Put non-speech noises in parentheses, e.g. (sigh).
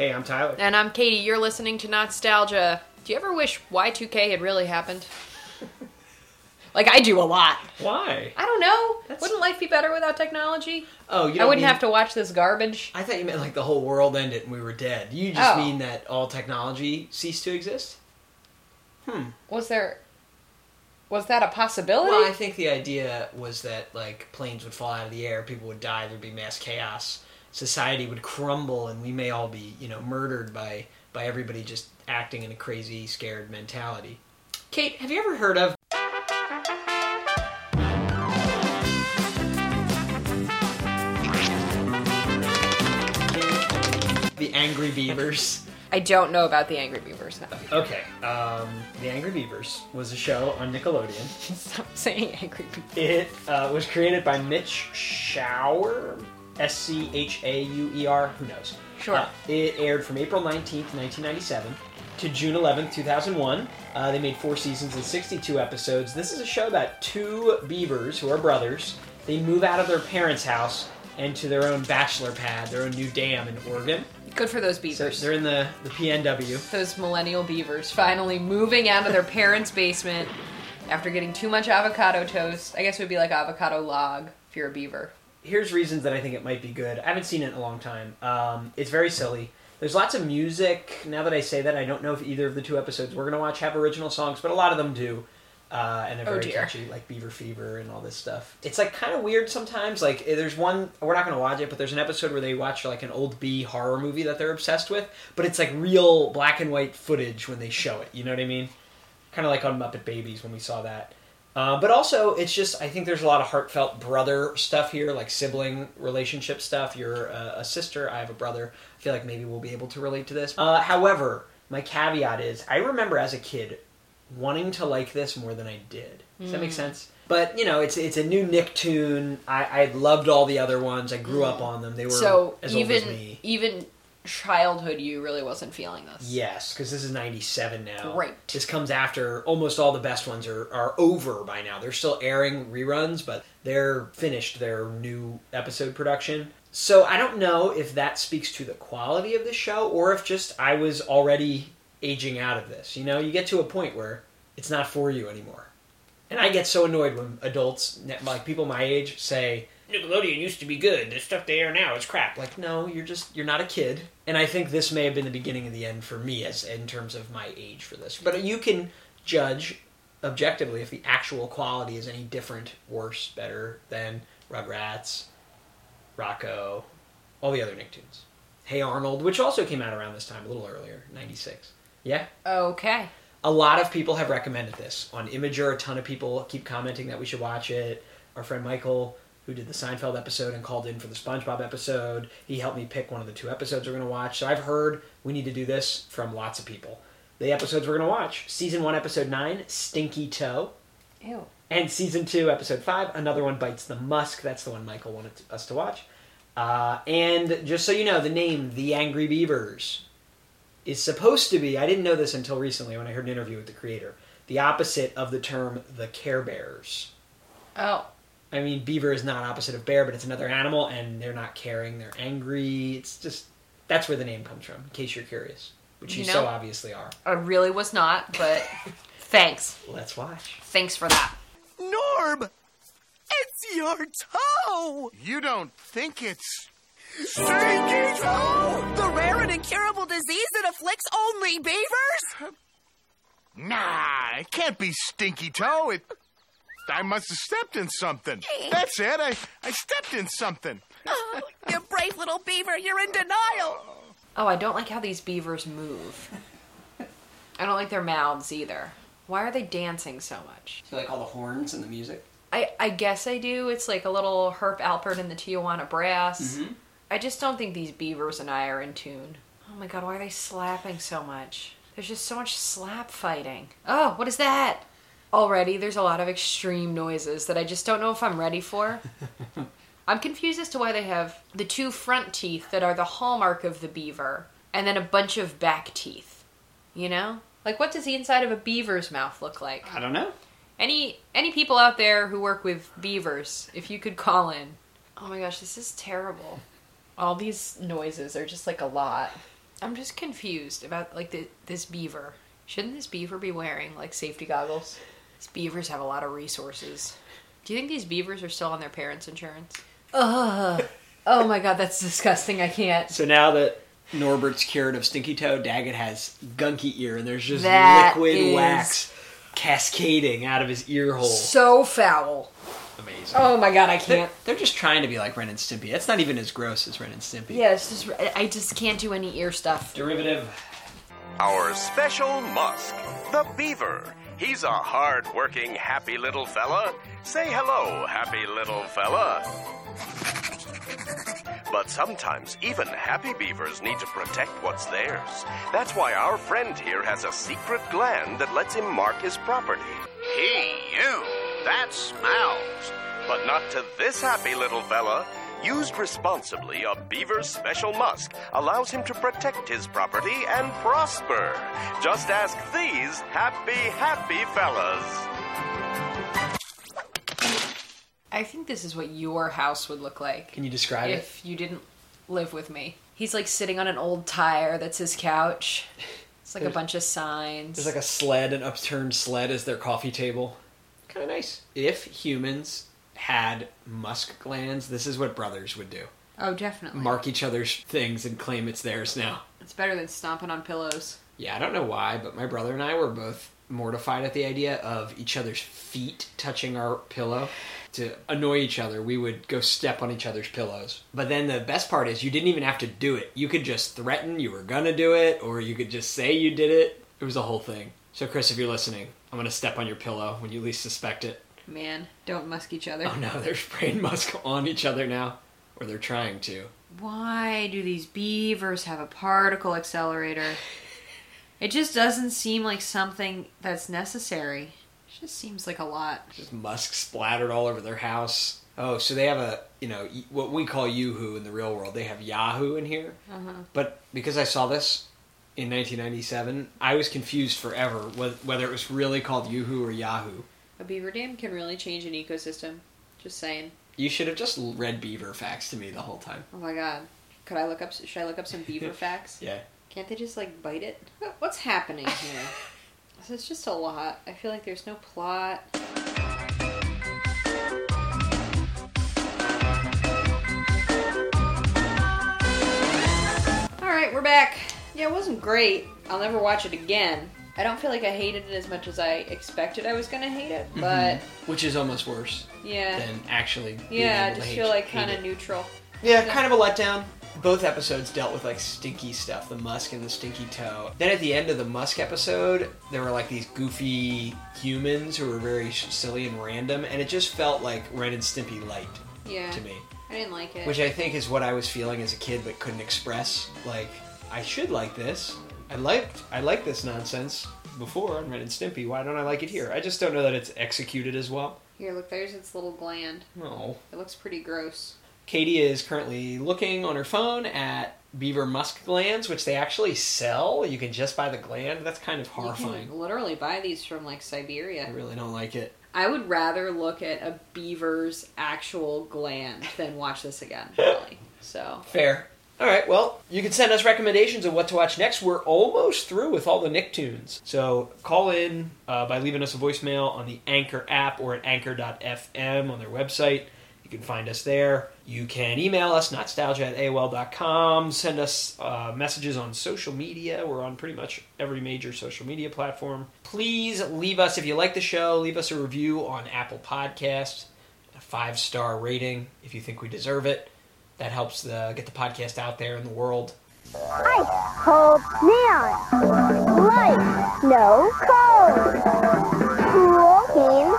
Hey, I'm Tyler. And I'm Katie. You're listening to Nostalgia. Do you ever wish Y2K had really happened? (laughs) like I do a lot. Why? I don't know. That's- Wouldn't life be better without technology? Oh, you I don't wouldn't mean- have to watch this garbage. I thought you meant like the whole world ended and we were dead. You just Oh. mean that all technology ceased to exist? Hmm. Was there was that a possibility? Well, I think the idea was that like planes would fall out of the air, people would die, there'd be mass chaos, society would crumble, and we may all be, you know, murdered by by everybody just acting in a crazy, scared mentality. Kate, have you ever heard of the Angry Beavers? I don't know about the Angry Beavers now. Okay, um, the Angry Beavers was a show on Nickelodeon. (laughs) Stop saying Angry Beavers. It uh, was created by Mitch Schauer, S C H A U E R, who knows? Sure. Uh, it aired from April 19th, 1997 to June 11th, 2001. Uh, they made four seasons and 62 episodes. This is a show about two beavers who are brothers. They move out of their parents' house and to their own bachelor pad, their own new dam in Oregon. Good for those So beavers. they're in the, the PNW. those millennial beavers finally moving out of their parents' basement after getting too much avocado toast. I guess it would be like avocado log if you're a beaver. Here's reasons that I think it might be good. I haven't seen it in a long time. Um, it's very silly. There's lots of music. Now that I say that, I don't know if either of the two episodes we're gonna watch have original songs, but a lot of them do, uh, and they're Oh, very dear. catchy, like Beaver Fever and all this stuff. It's like kind of weird sometimes. Like eh, there's one we're not gonna watch it, but there's an episode where they watch like an old B horror movie that they're obsessed with, but it's like real black and white footage when they show it. You know what I mean? Kind of like on Muppet Babies when we saw that. Uh, but also, it's just I think there's a lot of heartfelt brother stuff here, like sibling relationship stuff. You're a, a sister, I have a brother. I feel like maybe we'll be able to relate to this. Uh, however, my caveat is I remember as a kid wanting to like this more than I did. Does that make sense? But you know, it's it's a new Nicktoon. I, I loved all the other ones. I grew up on them. They were so as old even as me. even childhood, you really wasn't feeling this. Yes, because this is '97 now. Right. This comes after almost all the best ones are, are over by now. They're still airing reruns, but they're finished their new episode production. So I don't know if that speaks to the quality of the show or if just I was already aging out of this. You know, you get to a point where it's not for you anymore. And I get so annoyed when adults, like people my age, say, Nickelodeon used to be good. The stuff they air now is crap. Like, no, you're just you're not a kid. And I think this may have been the beginning of the end for me as in terms of my age for this. But you can judge objectively if the actual quality is any different, worse, better than Rugrats, Rocko, all the other Nicktoons. Hey Arnold, which also came out around this time, a little earlier, '96. Yeah, Okay. a lot of people have recommended this on Imgur. A ton of people keep commenting that we should watch it. Our friend Michael, who did the Seinfeld episode and called in for the SpongeBob episode, he helped me pick one of the two episodes we're going to watch. So I've heard we need to do this from lots of people. The episodes we're going to watch: season one, episode nine, Stinky Toe, Ew. and season two, episode five, another one bites the musk. That's the one Michael wanted to- us to watch. Uh, and just so you know, the name The Angry Beavers is supposed to be, I didn't know this until recently when I heard an interview with the creator, the opposite of the term the Care Bears. Oh. I mean, beaver is not opposite of bear, but it's another animal, and they're not caring, they're angry. It's just, that's where the name comes from, in case you're curious, which you, You so obviously are. I really was not, but (laughs) thanks. Let's watch. Thanks for that. Norb! It's your toe! You don't think it's. Stinky toe! The rare and incurable disease that afflicts only beavers? Nah, it can't be Stinky Toe. It. I must have stepped in something. That's it. I, I stepped in something. (laughs) Oh, you brave little beaver, you're in denial! Oh, I don't like how these beavers move. I don't like their mouths either. Why are they dancing so much? Do you like all the horns and the music? I, I guess I do. It's like a little Herb Alpert and the Tijuana Brass. Mm-hmm. I just don't think these beavers and I are in tune. Oh my god, why are they slapping so much? There's just so much slap fighting. Oh, what is that? Already, there's a lot of extreme noises that I just don't know if I'm ready for. (laughs) I'm confused as to why they have the two front teeth that are the hallmark of the beaver, and then a bunch of back teeth. You know? Like, what does the inside of a beaver's mouth look like? I don't know. Any any people out there who work with beavers, if you could call in. Oh my gosh, this is terrible. All these noises are just like a lot. I'm just confused about like the, this beaver. Shouldn't this beaver be wearing like safety goggles? These beavers have a lot of resources. Do you think these beavers are still on their parents' insurance? Ugh. Oh my god, that's disgusting. I can't. So now that Norbert's cured of stinky toe, Daggett has gunky ear, and there's just That liquid is- wax cascading out of his ear hole. So foul. Amazing. Oh my god, I They're, can't. they're just trying to be like Ren and Stimpy. It's not even as gross as Ren and Stimpy. Yeah, it's just I- I just can't do any ear stuff. Derivative. Our special Musk, the beaver. He's a hard-working, happy little fella. Say hello, happy little fella. But sometimes even happy beavers need to protect what's theirs. That's why our friend here has a secret gland that lets him mark his property. Hey, you. That smells. But not to this happy little fella. Used responsibly, a beaver's special musk allows him to protect his property and prosper. Just ask these happy, happy fellas. I think this is what your house would look like Can you describe it? if you didn't live with me. He's like sitting on an old tire that's his couch. It's like a bunch of signs. There's like a sled, an upturned sled as their coffee table. Kind of nice. If humans had musk glands, this is what brothers would do. oh, definitely. Mark each other's things and claim it's theirs now. It's better than stomping on pillows. Yeah, I don't know why, but my brother and I were both mortified at the idea of each other's feet touching our pillow. To annoy each other, we would go step on each other's pillows. But then the best part is you didn't even have to do it. You could just threaten you were gonna do it, or you could just say you did it. It was a whole thing. So, Chris, if you're listening, I'm gonna step on your pillow when you least suspect it. Man, don't musk each other. Oh no, they're spraying (laughs) musk on each other now. Or they're trying to. Why do these beavers have a particle accelerator? (laughs) It just doesn't seem like something that's necessary. It just seems like a lot. Just musk splattered all over their house. Oh, so they have a, you know, what we call Yoohoo in the real world. They have Yahoo in here. Uh-huh. But because I saw this in 1997, I was confused forever wh- whether it was really called Yoohoo or Yahoo. A beaver dam can really change an ecosystem. Just saying. You should have just read beaver facts to me the whole time. Oh my god. Could I look up? Should I look up some beaver (laughs) facts? Yeah. Can't they just like bite it? What's happening here? (laughs) So it's just a lot. I feel like there's no plot. All right, we're back. Yeah, it wasn't great. I'll never watch it again. I don't feel like I hated it as much as I expected I was gonna hate it, mm-hmm. but Which is almost worse yeah, than actually. being yeah, I able to just hate- feel like kind of neutral. Yeah, kind of a letdown. Both episodes dealt with like stinky stuff, the musk and the stinky toe. Then at the end of the musk episode, there were like these goofy humans who were very silly and random, and it just felt like Ren and Stimpy light Yeah, to me, I didn't like it. which I think is what I was feeling as a kid but couldn't express. Like I should like this. I liked I liked this nonsense before on Ren and Stimpy. Why don't I like it here? I just don't know that it's executed as well. Here, look, there's its little gland. No. It looks pretty gross. Katie is currently looking on her phone at beaver musk glands, which they actually sell. You can just buy the gland. That's kind of You horrifying. can literally buy these from like Siberia. I really don't like it. I would rather look at a beaver's actual gland than watch this again, really. So, Fair. All right, well, you can send us recommendations of what to watch next. We're almost through with all the Nicktoons. So call in uh, by leaving us a voicemail on the Anchor app or at anchor.fm on their website. You can find us there. You can email us, nostalgia at AOL.com. Send us uh, messages on social media. We're on pretty much every major social media platform. Please leave us, if you like the show, leave us a review on Apple Podcasts, a five star rating if you think we deserve it. That helps the, get the podcast out there in the world. Ice cold neon. Light, no cold. Cool in